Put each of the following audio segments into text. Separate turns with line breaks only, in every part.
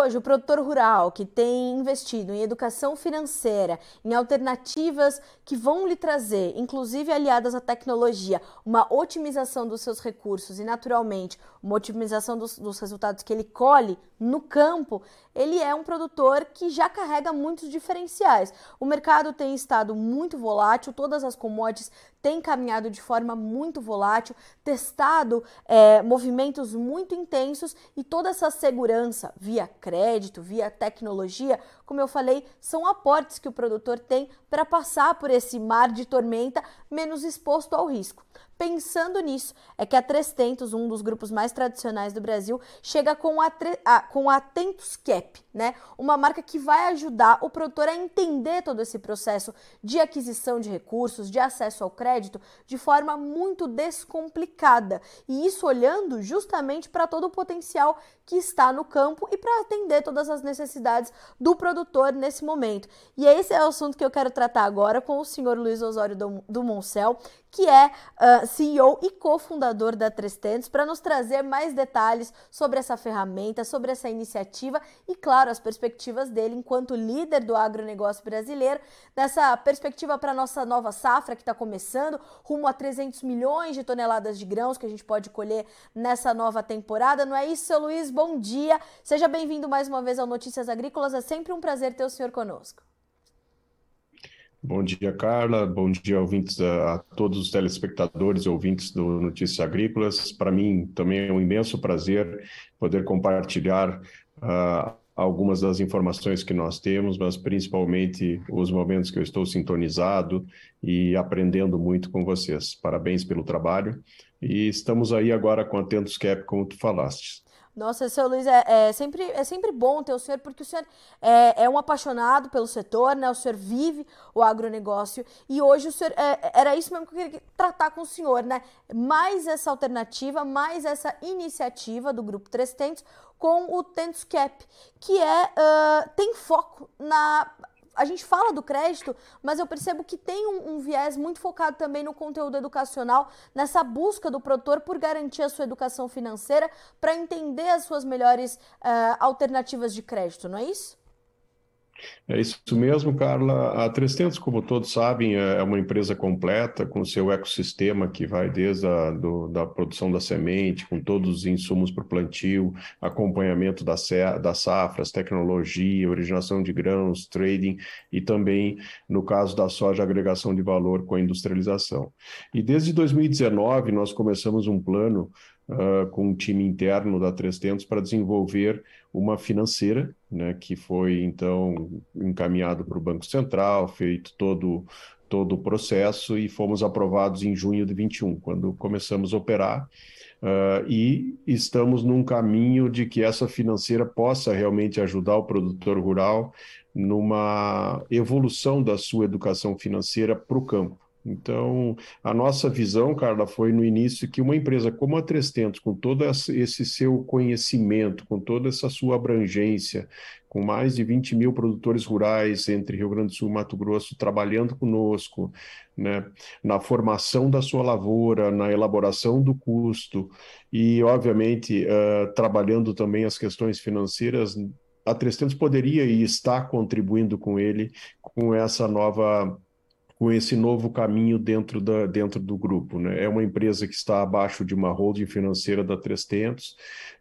hoje o produtor rural que tem investido em educação financeira, em alternativas que vão lhe trazer, inclusive aliadas à tecnologia, uma otimização dos seus recursos e, naturalmente, uma otimização dos, dos resultados que ele colhe no campo, ele é um produtor que já carrega muitos diferenciais. O mercado tem estado muito volátil, todas as commodities têm caminhado de forma muito volátil, testado é, movimentos muito intensos e toda essa segurança via crédito, via tecnologia, como eu falei, são aportes que o produtor tem para passar por esse mar de tormenta menos exposto ao risco. Pensando nisso, é que a Trestentos, um dos grupos mais tradicionais do Brasil, chega com a, a, com a Atentos Cap, né? Uma marca que vai ajudar o produtor a entender todo esse processo de aquisição de recursos, de acesso ao crédito, de forma muito descomplicada. E isso olhando justamente para todo o potencial que está no campo e para atender todas as necessidades do produtor nesse momento. E esse é o assunto que eu quero tratar agora com o senhor Luiz Osório do, do Moncel, que é uh, ah, CEO e cofundador da Trestentos, para nos trazer mais detalhes sobre essa ferramenta, sobre essa iniciativa e, claro, as perspectivas dele enquanto líder do agronegócio brasileiro, dessa perspectiva para a nossa nova safra que está começando, rumo a 300 milhões de toneladas de grãos que a gente pode colher nessa nova temporada. Não é isso, seu Luiz? Bom dia! Seja bem-vindo mais uma vez ao Notícias Agrícolas. É sempre um prazer ter o senhor conosco.
Bom dia, Carla. Bom dia, ouvintes, a, a todos os telespectadores e ouvintes do Notícias Agrícolas. Para mim, também é um imenso prazer poder compartilhar uh, algumas das informações que nós temos, mas principalmente os momentos que eu estou sintonizado e aprendendo muito com vocês. Parabéns pelo trabalho. E estamos aí agora com Atentos Cap, como tu falaste.
Nossa, seu Luiz, é, é, sempre, é sempre bom ter o senhor, porque o senhor é, é, um apaixonado pelo setor, né? O senhor vive o agronegócio e hoje o senhor. É, era isso mesmo que eu queria tratar com o senhor, né? Mais essa alternativa, mais essa iniciativa do Grupo Três Tentos com o Tentos Cap, que é, uh, tem foco na a gente fala do crédito, mas eu percebo que tem um, um, viés muito focado também no conteúdo educacional, nessa busca do produtor por garantir a sua educação financeira para entender as suas melhores uh, alternativas de crédito, não é isso?
É isso mesmo, Carla. A 300, como todos sabem, é, é uma empresa completa com seu ecossistema que vai desde a do, da produção da semente, com todos os insumos para o plantio, acompanhamento das, das safras, tecnologia, originação de grãos, trading e também, no caso da soja, agregação de valor com a industrialização. E desde 2019 nós começamos um plano uh, com um time interno da 300 para desenvolver uma financeira, né, que foi então encaminhado para o Banco Central, feito todo todo o processo e fomos aprovados em junho de 21, quando começamos a operar. Uh, e estamos num caminho de que essa financeira possa realmente ajudar o produtor rural numa evolução da sua educação financeira para o campo. Então, a nossa visão, Carla, foi no início que uma empresa como a 300, com todo esse seu conhecimento, com toda essa sua abrangência, com mais de 20 mil produtores rurais entre Rio Grande do Sul e Mato Grosso trabalhando conosco, né, na formação da sua lavoura, na elaboração do custo e, obviamente, uh, trabalhando também as questões financeiras, a 300 poderia e está contribuindo com ele com essa nova com esse novo caminho dentro, da, dentro do grupo. Né? É uma empresa que está abaixo de uma holding financeira da 300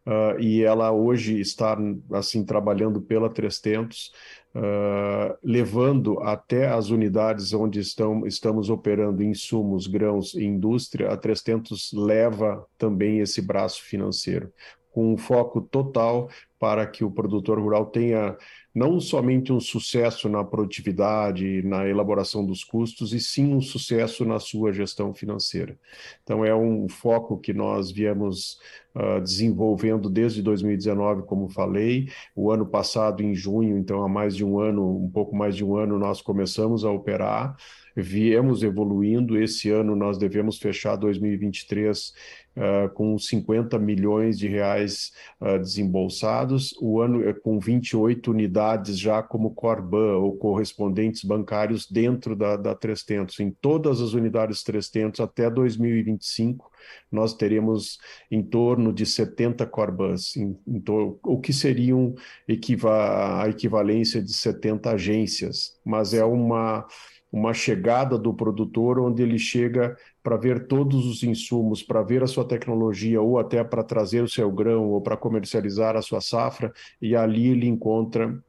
uh, e ela hoje está assim trabalhando pela 300, uh, levando até as unidades onde estão, estamos operando insumos, grãos e indústria, a 300 leva também esse braço financeiro com um foco total para que o produtor rural tenha não somente um sucesso na produtividade, na elaboração dos custos, e sim um sucesso na sua gestão financeira. Então, é um foco que nós viemos uh, desenvolvendo desde 2019, como falei. O ano passado, em junho, então há mais de um ano, um pouco mais de um ano, nós começamos a operar viemos evoluindo. Esse ano nós devemos fechar 2023 uh, com 50 milhões de reais uh, desembolsados o ano é com 28 unidades já como Corban ou correspondentes bancários dentro da, da 300. Em todas as unidades 300 até 2025, nós teremos em torno de 70 Corbans, em, em o que seriam equiva a equivalência de 70 agências, mas é uma uma chegada do produtor onde ele chega para ver todos os insumos, para ver a sua tecnologia ou até para trazer o seu grão ou para comercializar a sua safra e ali ele encontra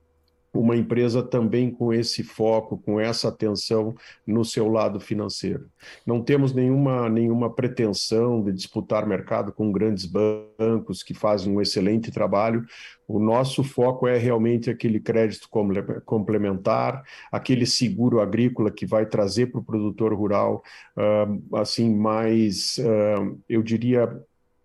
uma empresa também com esse foco, com essa atenção no seu lado financeiro. Não temos nenhuma, nenhuma pretensão de disputar mercado com grandes bancos que fazem um excelente trabalho. O nosso foco é realmente aquele crédito complementar, aquele seguro agrícola que vai trazer para o produtor rural, uh, assim, mais, uh, eu diria,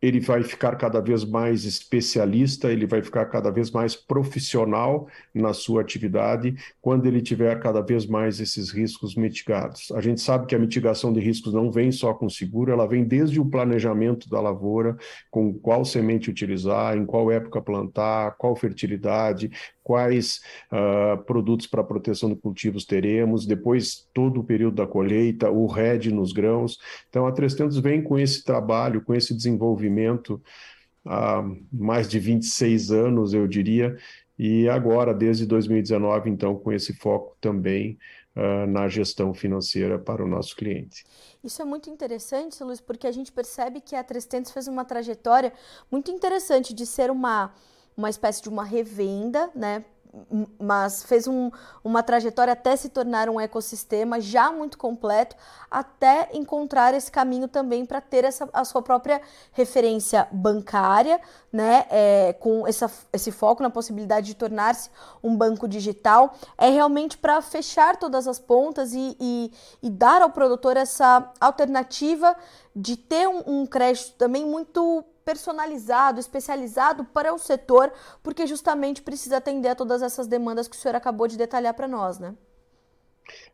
ele vai ficar cada vez mais especialista, ele vai ficar cada vez mais profissional na sua atividade, quando ele tiver cada vez mais esses riscos mitigados. A gente sabe que a mitigação de riscos não vem só com seguro, ela vem desde o planejamento da lavoura, com qual semente utilizar, em qual época plantar, qual fertilidade, quais uh, produtos para proteção de cultivos teremos, depois todo o período da colheita, o RED nos grãos. Então, a 300 vem com esse trabalho, com esse desenvolvimento há mais de 26 anos, eu diria, e agora, desde 2019, então, com esse foco também uh, na gestão financeira para o nosso cliente.
Isso é muito interessante, Luiz, porque a gente percebe que a 300 fez uma trajetória muito interessante de ser uma uma espécie de uma revenda, né? mas fez um, uma trajetória até se tornar um ecossistema já muito completo, até encontrar esse caminho também para ter essa, a sua própria referência bancária, né, é, com essa, esse foco na possibilidade de tornar-se um banco digital, é realmente para fechar todas as pontas e, e, e, dar ao produtor essa alternativa de ter um, um crédito também muito personalizado, especializado para o setor, porque justamente precisa atender a todas essas demandas que o senhor acabou de detalhar para nós, né?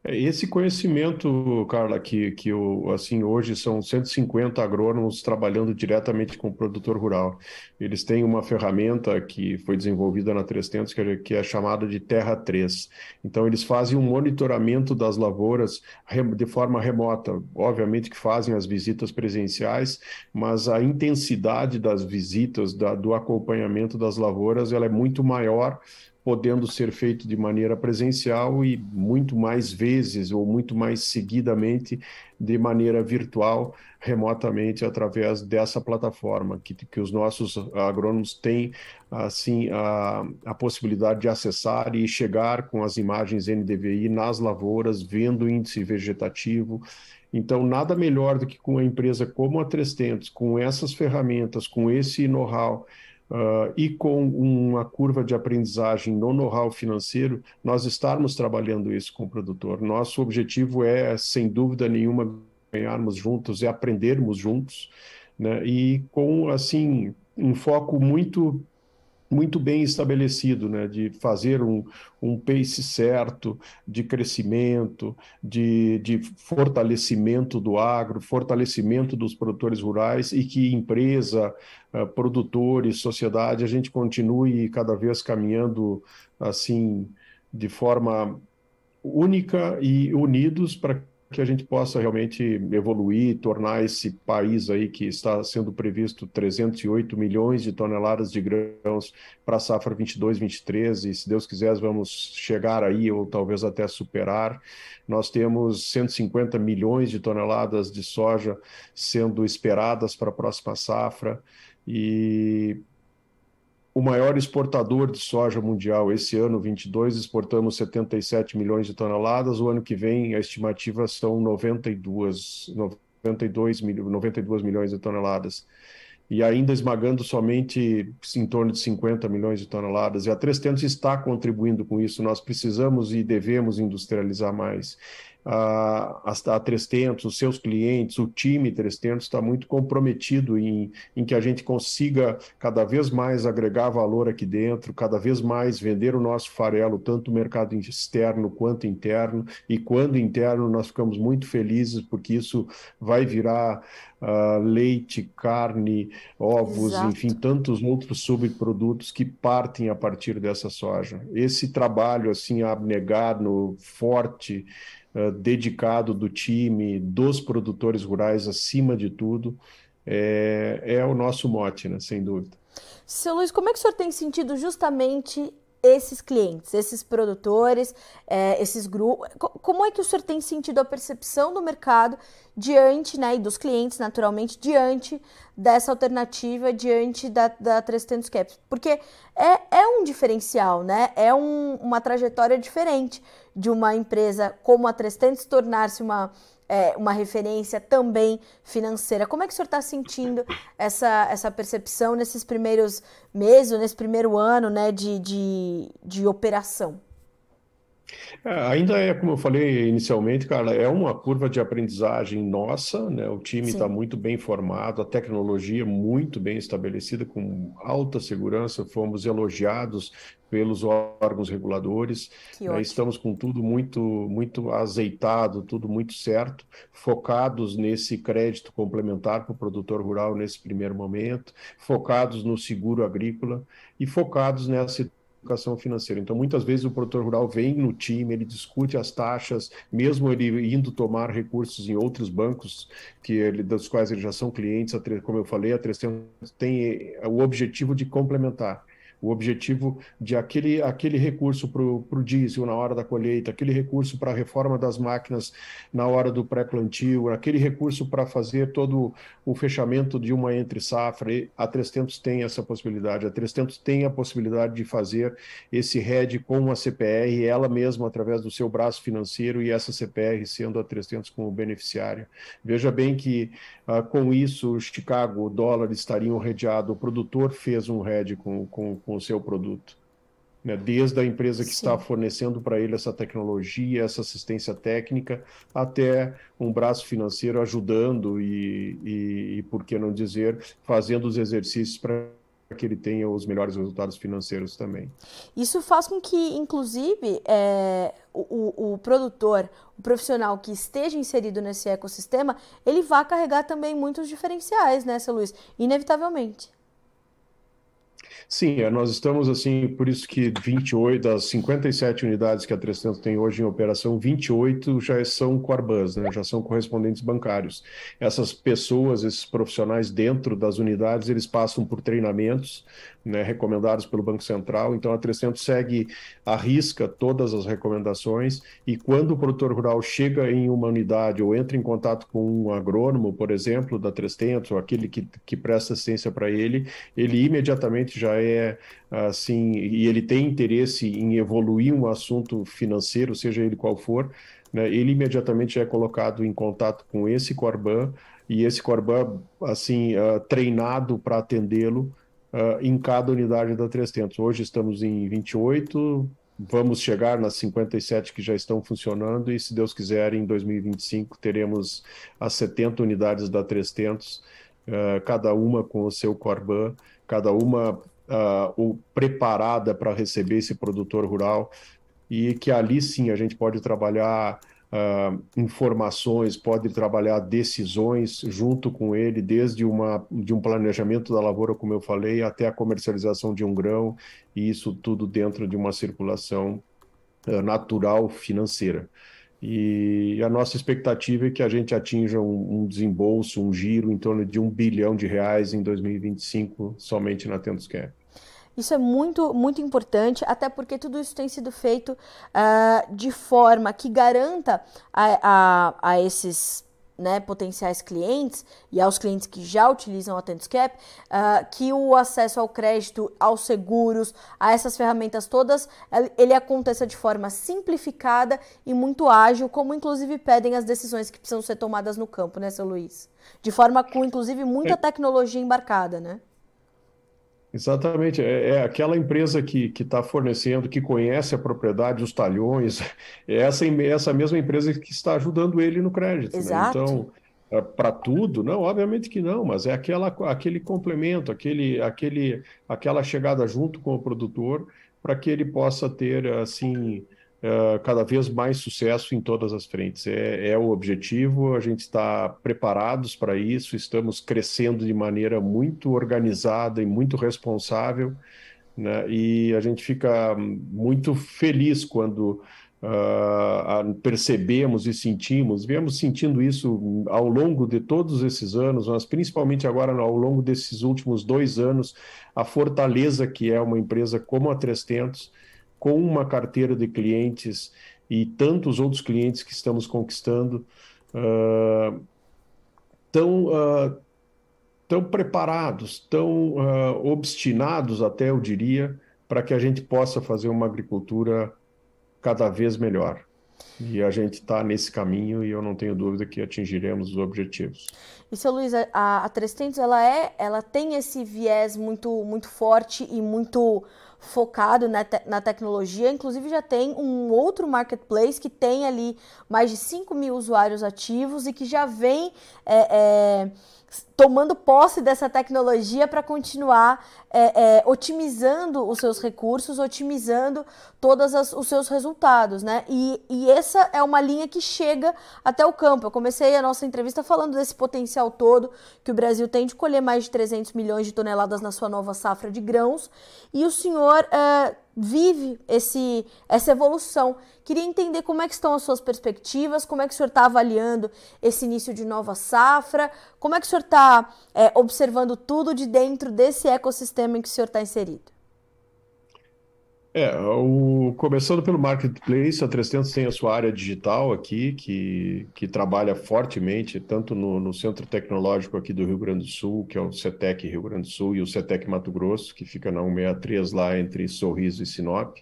É, esse conhecimento, Carla, que, que o, assim, hoje são 150 agrônomos trabalhando diretamente com o produtor rural. Eles têm uma ferramenta que foi desenvolvida na 300, que é, que é chamada de Terra 3. Então, eles fazem um monitoramento das lavouras de forma remota. Obviamente que fazem as visitas presenciais, mas a intensidade das visitas, da, do acompanhamento das lavouras, ela é muito maior podendo ser feito de maneira presencial e muito mais vezes ou muito mais seguidamente de maneira virtual, remotamente, através dessa plataforma, que, que os nossos agrônomos têm assim a, a possibilidade de acessar e chegar com as imagens NDVI nas lavouras, vendo o índice vegetativo. Então, nada melhor do que com uma empresa como a 300, com essas ferramentas, com esse know-how, Uh, e com uma curva de aprendizagem no know-how financeiro, nós estarmos trabalhando isso com o produtor. Nosso objetivo é, sem dúvida nenhuma, ganharmos juntos e aprendermos juntos, né? e com, assim, um foco muito muito bem estabelecido, né, de fazer um, um pace certo de crescimento, de, de fortalecimento do agro, fortalecimento dos produtores rurais e que empresa, uh, produtores, sociedade, a gente continue cada vez caminhando assim de forma única e unidos para que a gente possa realmente evoluir, tornar esse país aí que está sendo previsto 308 milhões de toneladas de grãos para a safra 22, 23 e se Deus quiser vamos chegar aí ou talvez até superar. Nós temos 150 milhões de toneladas de soja sendo esperadas para a próxima safra e o maior exportador de soja mundial. Esse ano, 22, exportamos 77 milhões de toneladas. O ano que vem, a estimativa são 92, 92, 92 milhões de toneladas. E ainda esmagando somente em torno de 50 milhões de toneladas. E a 300 está contribuindo com isso. Nós precisamos e devemos industrializar mais. A, a, a 300, os seus clientes, o time 300 está muito comprometido em, em que a gente consiga cada vez mais agregar valor aqui dentro, cada vez mais vender o nosso farelo, tanto no mercado externo quanto interno, e quando interno nós ficamos muito felizes porque isso vai virar uh, leite, carne, ovos, Exato. enfim, tantos outros subprodutos que partem a partir dessa soja. Esse trabalho assim abnegado, forte, uh, dedicado do time, dos produtores rurais acima de tudo, é, é o nosso mote, né, sem dúvida.
Seu Luiz, como é que o senhor tem sentido justamente esses clientes, esses produtores, é, esses grupos? Como é que o senhor tem sentido a percepção do mercado diante, né, e dos clientes, naturalmente, diante dessa alternativa, diante da, da 300 Caps? Porque é, é um diferencial, né? É um, uma trajetória diferente de uma empresa como a 300 tornar-se uma é, uma referência também financeira. Como é que o senhor está sentindo essa, essa percepção nesses primeiros meses, nesse primeiro ano né, de, de, de operação?
É, ainda é, como eu falei inicialmente, Carla, é uma curva de aprendizagem nossa, né? O time está muito bem formado, a tecnologia muito bem estabelecida, com alta segurança, fomos elogiados pelos órgãos reguladores. Né? Estamos com tudo muito, muito azeitado, tudo muito certo, focados nesse crédito complementar para o produtor rural nesse primeiro momento, focados no seguro agrícola e focados nessa educação financeira. Então, muitas vezes o produtor rural vem no time, ele discute as taxas, mesmo ele indo tomar recursos em outros bancos que ele, dos quais eles já são clientes, como eu falei, a 300 tem o objetivo de complementar o objetivo de aquele, aquele recurso para o diesel na hora da colheita, aquele recurso para a reforma das máquinas na hora do pré-plantio, aquele recurso para fazer todo o fechamento de uma entre-safra. A 300 tem essa possibilidade. A 300 tem a possibilidade de fazer esse RED com a CPR, ela mesma através do seu braço financeiro e essa CPR sendo a 300 como beneficiária. Veja bem que uh, com isso, Chicago, o dólar estariam redeado, o produtor fez um RED com, com, com com o seu produto. Né? Desde a empresa que Sim. está fornecendo para ele essa tecnologia, essa assistência técnica, até um braço financeiro ajudando e, e, e por que não dizer, fazendo os exercícios para que ele tenha os melhores resultados financeiros também.
Isso faz com que, inclusive, é, o, o, produtor, o profissional que esteja inserido nesse ecossistema, ele vá carregar também muitos diferenciais, né, seu Luiz? Inevitavelmente.
Sim, é, nós estamos assim, por isso que 28 das 57 unidades que a 300 tem hoje em operação, 28 já são Corbans, né? já são correspondentes bancários. Essas pessoas, esses profissionais dentro das unidades, eles passam por treinamentos né, recomendados pelo Banco Central, então a 300 segue à risca todas as recomendações. E quando o produtor rural chega em uma unidade ou entra em contato com um agrônomo, por exemplo, da 300, ou aquele que, que presta assistência para ele, ele imediatamente já é assim, e ele tem interesse em evoluir um assunto financeiro, seja ele qual for, né, ele imediatamente é colocado em contato com esse Corban. E esse Corban, assim, uh, treinado para atendê-lo uh, em cada unidade da 300. Hoje estamos em 28, vamos chegar nas 57 que já estão funcionando e, se Deus quiser, em 2025 teremos as 70 unidades da 300, uh, cada uma com o seu Corban, cada uma uh, preparada para receber esse produtor rural e que ali sim a gente pode trabalhar uh, informações, pode trabalhar decisões junto com ele, desde uma, de um planejamento da lavoura, como eu falei, até a comercialização de um grão, e isso tudo dentro de uma circulação uh, natural financeira. E a nossa expectativa é que a gente atinja um, um, desembolso, um giro em torno de um bilhão de reais em 2025 somente na Tentos Care.
Isso é muito, muito importante, até porque tudo isso tem sido feito uh, de forma que garanta a, a, a esses né, potenciais clientes e aos clientes que já utilizam o Atentoscap, uh, que o acesso ao crédito, aos seguros, a essas ferramentas todas, ele aconteça de forma simplificada e muito ágil, como inclusive pedem as decisões que precisam ser tomadas no campo, né, seu Luiz? De forma com, inclusive, muita é. tecnologia embarcada, né?
Exatamente, é, é aquela empresa que está fornecendo, que conhece a propriedade, os talhões, é essa, essa mesma empresa que está ajudando ele no crédito. Né?
Exato.
Né? Então, é, para tudo, não, obviamente que não, mas é aquela, aquele complemento, aquele, aquele, aquela chegada junto com o produtor para que ele possa ter assim uh, cada vez mais sucesso em todas as frentes. É, é o objetivo, a gente está preparados para isso, estamos crescendo de maneira muito organizada e muito responsável, né? e a gente fica muito feliz quando Uh, percebemos e sentimos, viemos sentindo isso ao longo de todos esses anos, mas principalmente agora ao longo desses últimos dois anos, a fortaleza que é uma empresa como a 300, com uma carteira de clientes e tantos outros clientes que estamos conquistando, uh, tão, uh, tão preparados, tão uh, obstinados, até eu diria, para que a gente possa fazer uma agricultura cada vez melhor. E a gente está nesse caminho e eu não tenho dúvida que atingiremos os objetivos.
E, seu Luiz, a, a 300 ela, é, ela tem esse viés muito, muito forte e muito focado na, te na tecnologia. Inclusive, já tem um outro marketplace que tem ali mais de 5 mil usuários ativos e que já vem. É, é, tomando posse dessa tecnologia para continuar é, é, otimizando os seus recursos, otimizando todos os seus resultados, né? E, e, essa é uma linha que chega até o campo. Eu comecei a nossa entrevista falando desse potencial todo que o Brasil tem de colher mais de 300 milhões de toneladas na sua nova safra de grãos. E o senhor é, vive esse, essa evolução. Queria entender como é que estão as suas perspectivas, como é que o senhor está avaliando esse início de nova safra, como é que o senhor está é, observando tudo de dentro desse ecossistema em que o senhor está inserido.
É, o, começando pelo marketplace, a 300 tem a sua área digital aqui, que, que trabalha fortemente, tanto no, no Centro Tecnológico aqui do Rio Grande do Sul, que é o CETEC Rio Grande do Sul, e o CETEC Mato Grosso, que fica na 163 lá entre Sorriso e Sinop,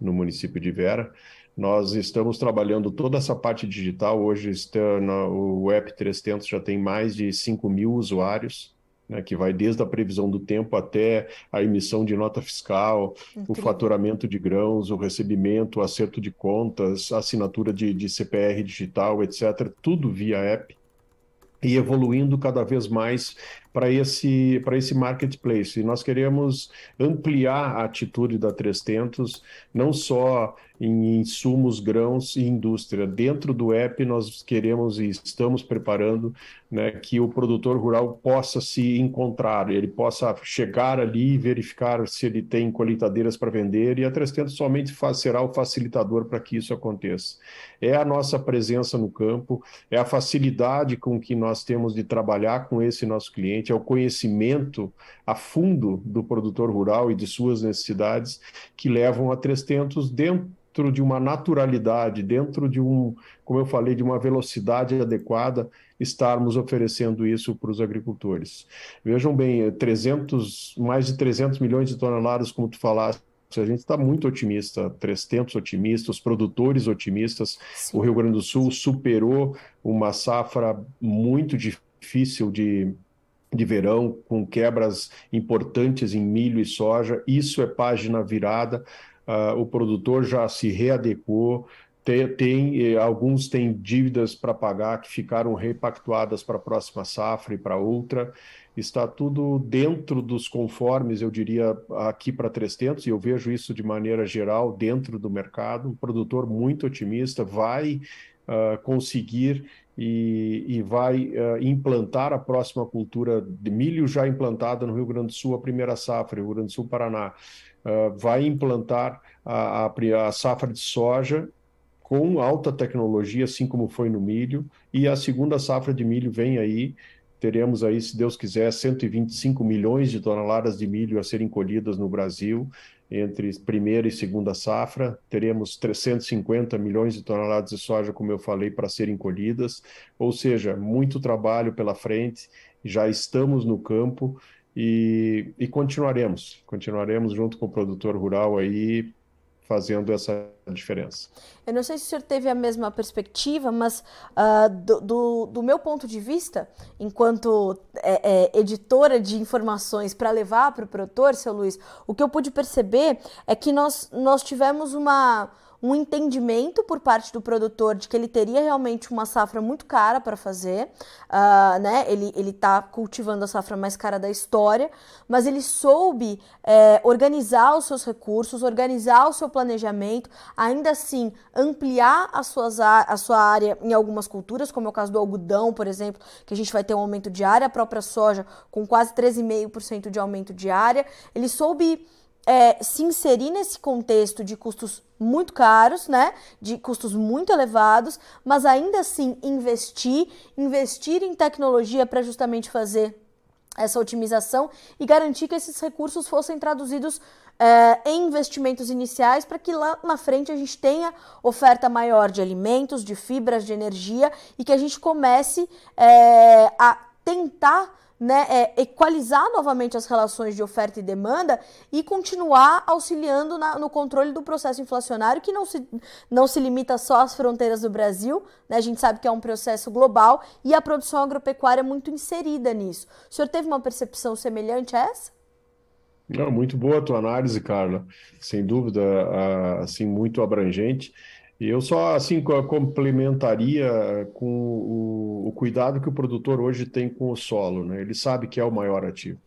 no município de Vera. Nós estamos trabalhando toda essa parte digital, hoje está no, o App 300 já tem mais de 5 mil usuários, né, que vai desde a previsão do tempo até a emissão de nota fiscal, Incrível. o faturamento de grãos, o recebimento, o acerto de contas, a assinatura de, de CPR digital, etc., tudo via app e evoluindo cada vez mais para esse, para esse marketplace. E nós queremos ampliar a atitude da 300, não só em insumos, grãos e indústria. Dentro do app, nós queremos e estamos preparando né, que o produtor rural possa se encontrar, ele possa chegar ali e verificar se ele tem colheitadeiras para vender, e a 300 somente será o facilitador para que isso aconteça. É a nossa presença no campo, é a facilidade com que nós temos de trabalhar com esse nosso cliente, é o conhecimento a fundo do produtor rural e de suas necessidades que levam a 300 dentro dentro de uma naturalidade, dentro de um, como eu falei, de uma velocidade adequada, estarmos oferecendo isso para os agricultores. Vejam bem, 300, mais de 300 milhões de toneladas, como tu falaste, a gente está muito otimista, 300 otimistas, produtores otimistas. Sim. O Rio Grande do Sul superou uma safra muito difícil de, de verão, com quebras importantes em milho e soja. Isso é página virada uh, o produtor já se readequou, tem, tem eh, alguns têm dívidas para pagar que ficaram repactuadas para a próxima safra e para outra. Está tudo dentro dos conformes, eu diria, aqui para 300, e eu vejo isso de maneira geral dentro do mercado. Um produtor muito otimista vai uh, conseguir e, e vai uh, implantar a próxima cultura de milho já implantada no Rio Grande do Sul, a primeira safra, Rio Grande do Sul, Paraná uh, vai implantar a, a, a safra de soja com alta tecnologia, assim como foi no milho, e a segunda safra de milho vem aí. Teremos aí, se Deus quiser, 125 milhões de toneladas de milho a serem colhidas no Brasil entre primeira e segunda safra. Teremos 350 milhões de toneladas de soja, como eu falei, para serem colhidas. Ou seja, muito trabalho pela frente. Já estamos no campo e, e continuaremos, continuaremos junto com o produtor rural aí fazendo essa diferença.
Eu não sei se o senhor teve a mesma perspectiva, mas uh, do, do, do, meu ponto de vista, enquanto é, é, editora de informações para levar para o produtor, seu Luiz, o que eu pude perceber é que nós, nós tivemos uma um entendimento por parte do produtor de que ele teria realmente uma safra muito cara para fazer, uh, né? Ele ele está cultivando a safra mais cara da história, mas ele soube é, organizar os seus recursos, organizar o seu planejamento, ainda assim ampliar as suas, a sua área em algumas culturas, como é o caso do algodão, por exemplo, que a gente vai ter um aumento de área, a própria soja com quase 13,5% de aumento de área. Ele soube é, se inserir nesse contexto de custos muito caros, né? De custos muito elevados, mas ainda assim investir, investir em tecnologia para justamente fazer essa otimização e garantir que esses recursos fossem traduzidos é, em investimentos iniciais para que lá na frente a gente tenha oferta maior de alimentos, de fibras, de energia e que a gente comece é, a tentar né, é, equalizar novamente as relações de oferta e demanda e continuar auxiliando na, no controle do processo inflacionário, que não se, não se limita só às fronteiras do Brasil, né, a gente sabe que é um processo global e a produção agropecuária é muito inserida nisso. O senhor teve uma percepção semelhante a essa?
Não, muito boa a tua análise, Carla. Sem dúvida, assim, muito abrangente. Eu só assim complementaria com o, o, cuidado que o produtor hoje tem com o solo, né? Ele sabe que é o maior ativo.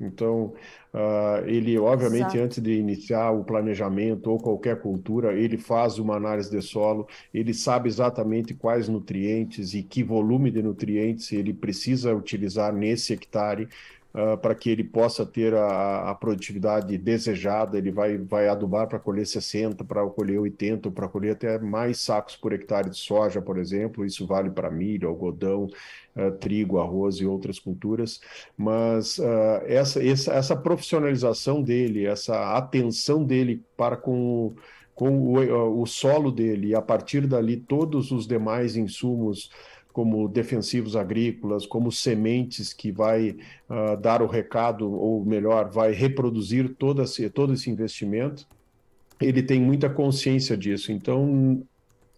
Então, uh, ele, obviamente, Exato. antes de iniciar o planejamento ou qualquer cultura, ele faz uma análise de solo, ele sabe exatamente quais nutrientes e que volume de nutrientes ele precisa utilizar nesse hectare uh, para que ele possa ter a, a, produtividade desejada. Ele vai, vai adubar para colher 60, para colher 80, para colher até mais sacos por hectare de soja, por exemplo. Isso vale para milho, algodão, uh, trigo, arroz e outras culturas. Mas uh, essa, essa, essa profissionalização dele, essa atenção dele para com com o, o, solo dele e a partir dali todos os demais insumos como defensivos agrícolas, como sementes que vai uh, dar o recado, ou melhor, vai reproduzir todo esse, todo esse investimento, ele tem muita consciência disso. Então,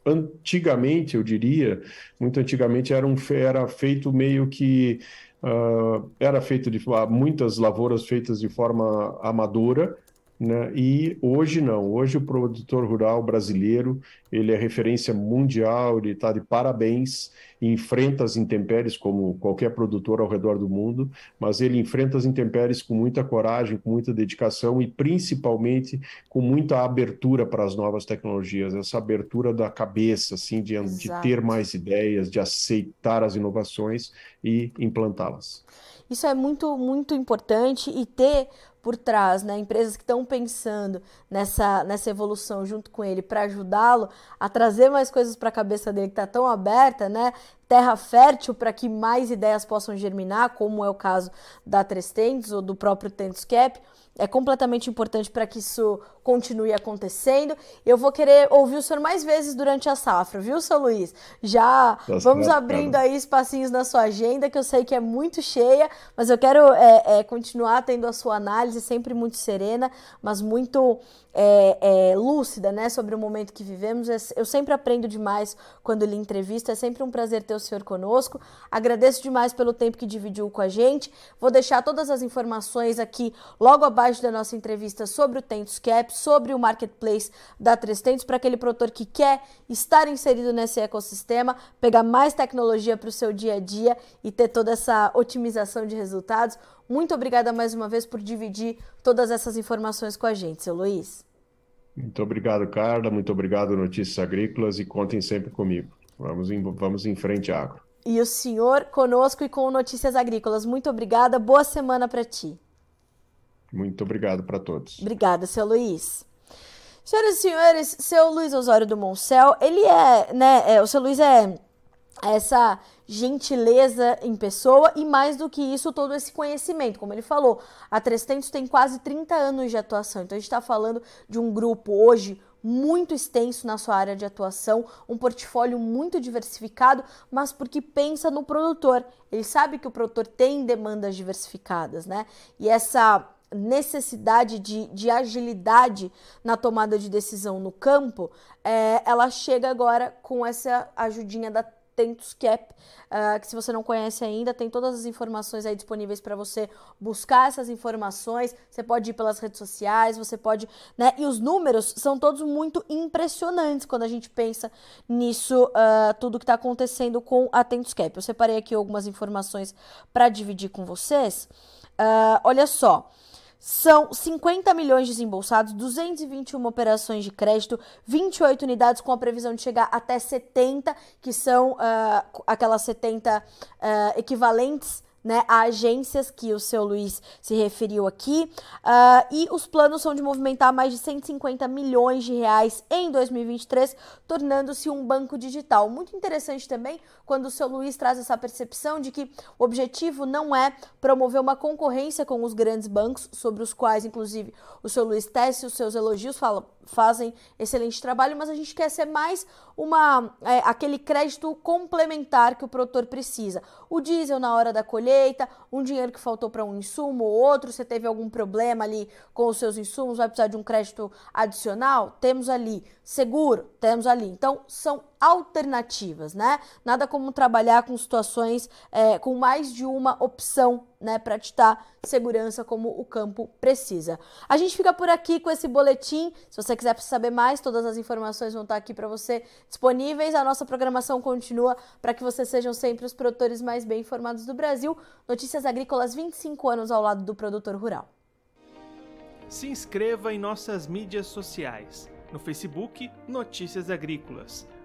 antigamente, eu diria, muito antigamente era, um, era feito meio que uh, era feito de muitas lavouras feitas de forma amadora, né? E hoje não, hoje o produtor rural brasileiro ele é referência mundial, ele está de parabéns, enfrenta as intempéries como qualquer produtor ao redor do mundo, mas ele enfrenta as intempéries com muita coragem, com muita dedicação e principalmente com muita abertura para as novas tecnologias, essa abertura da cabeça, assim, de, de ter mais ideias, de aceitar as inovações e implantá-las.
Isso é muito, muito importante e ter por trás, né? Empresas que estão pensando nessa, nessa evolução junto com ele para ajudá-lo a trazer mais coisas para a cabeça dele que está tão aberta, né? Terra fértil para que mais ideias possam germinar, como é o caso da Três ou do próprio Tentoscap é completamente importante para que isso continue acontecendo. Eu vou querer ouvir o senhor mais vezes durante a safra, viu, seu Luiz? Já tá vamos abrindo aí espacinhos na sua agenda, que eu sei que é muito cheia, mas eu quero é, é, continuar tendo a sua análise sempre muito serena, mas muito é, é, lúcida, né, sobre o momento que vivemos. É, eu sempre aprendo demais quando lhe entrevisto, é sempre um prazer ter o senhor conosco. Agradeço demais pelo tempo que dividiu com a gente. Vou deixar todas as informações aqui logo abaixo da nossa entrevista sobre o Tentos Cap, sobre o marketplace da Três Tentos, para aquele produtor que quer estar inserido nesse ecossistema, pegar mais tecnologia para o seu dia a dia e ter toda essa otimização de resultados. Muito obrigada mais uma vez por dividir todas essas informações com a gente, seu Luiz.
Muito obrigado, Carla. Muito obrigado, Notícias Agrícolas, e contem sempre comigo. Vamos em, vamos em frente, agro.
E o senhor conosco e com Notícias Agrícolas. Muito obrigada. Boa semana para ti.
Muito obrigado para todos.
Obrigada, seu Luiz. Senhoras e senhores, seu Luiz Osório do Moncel, ele é, né, é, o seu Luiz é essa gentileza em pessoa e mais do que isso, todo esse conhecimento. Como ele falou, a 300 tem quase 30 anos de atuação, então a gente está falando de um grupo hoje muito extenso na sua área de atuação, um portfólio muito diversificado, mas porque pensa no produtor. Ele sabe que o produtor tem demandas diversificadas, né? E essa necessidade de, de agilidade na tomada de decisão no campo, é, ela chega agora com essa ajudinha da Tentus Cap, uh, que se você não conhece ainda, tem todas as informações aí disponíveis para você buscar essas informações. Você pode ir pelas redes sociais, você pode, né? E os números são todos muito impressionantes quando a gente pensa nisso, uh, tudo que está acontecendo com a Tentus Cap. Eu separei aqui algumas informações para dividir com vocês. Uh, olha só. São 50 milhões desembolsados, 221 operações de crédito, 28 unidades com a previsão de chegar até 70, que são uh, aquelas 70 uh, equivalentes né, a agências que o seu Luiz se referiu aqui. Uh, e os planos são de movimentar mais de 150 milhões de reais em 2023, tornando-se um banco digital. Muito interessante também quando o seu Luiz traz essa percepção de que o objetivo não é promover uma concorrência com os grandes bancos, sobre os quais, inclusive, o seu Luiz tece os seus elogios, fala, fazem excelente trabalho, mas a gente quer ser mais uma é, aquele crédito complementar que o produtor precisa. O diesel na hora da colheita, um dinheiro que faltou para um insumo ou outro, você teve algum problema ali com os seus insumos, vai precisar de um crédito adicional, temos ali. Seguro, temos ali. Então, são alternativas, né? Nada como trabalhar com situações é, com mais de uma opção, né, para te dar segurança como o campo precisa. A gente fica por aqui com esse boletim. Se você quiser saber mais, todas as informações vão estar aqui para você disponíveis. A nossa programação continua para que vocês sejam sempre os produtores mais bem informados do Brasil. Notícias Agrícolas 25 anos ao lado do produtor rural.
Se inscreva em nossas mídias sociais no Facebook, Notícias Agrícolas.